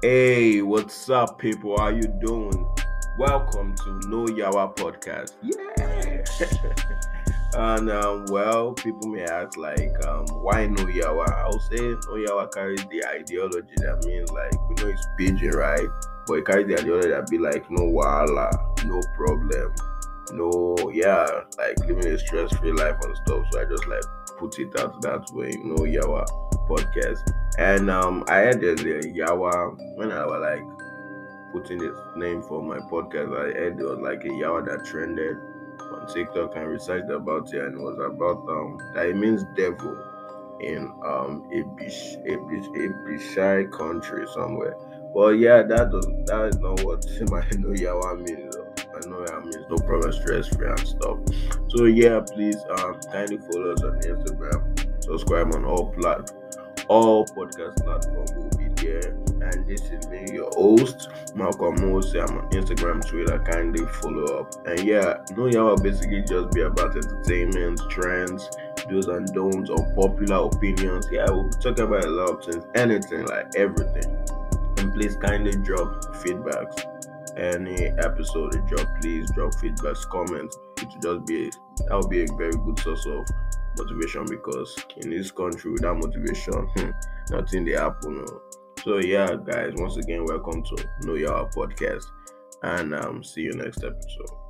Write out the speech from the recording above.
Hey, what's up, people? How you doing? Welcome to No Yawa Podcast. Yeah. and um, well, people may ask like, um, why No Yawa? I'll say No Yawa carries the ideology that means like we know it's pidgin, right? But it carries the ideology that be like no wala, no problem, no yeah, like living a stress-free life and stuff. So I just like put it out that way, No Yawa podcast. And um, I had there's a Yawa when I was like putting this name for my podcast. I heard there was like a Yawa that trended on TikTok and researched about it, and it was about um that it means devil in um a bish a bish a bishai country somewhere. Well, yeah, that does that is not what my no Yawa means. I know that means no problem, stress free and stuff. So yeah, please um kindly follow us on Instagram, subscribe on all platforms all podcast platforms will be there. And this is me, your host, Malcolm Mose. I'm on Instagram, Twitter. Kindly follow up. And yeah, No Yawa will basically just be about entertainment, trends, do's and don'ts, unpopular opinions. Yeah, we'll talk about a lot of things, anything, like everything. And please kindly drop feedbacks. Any episode you drop, please drop feedbacks, comments. It will just be that would be a very good source of motivation because in this country without motivation, hmm, nothing they happen. So yeah, guys, once again, welcome to No Yawa Podcast, and um, see you next episode.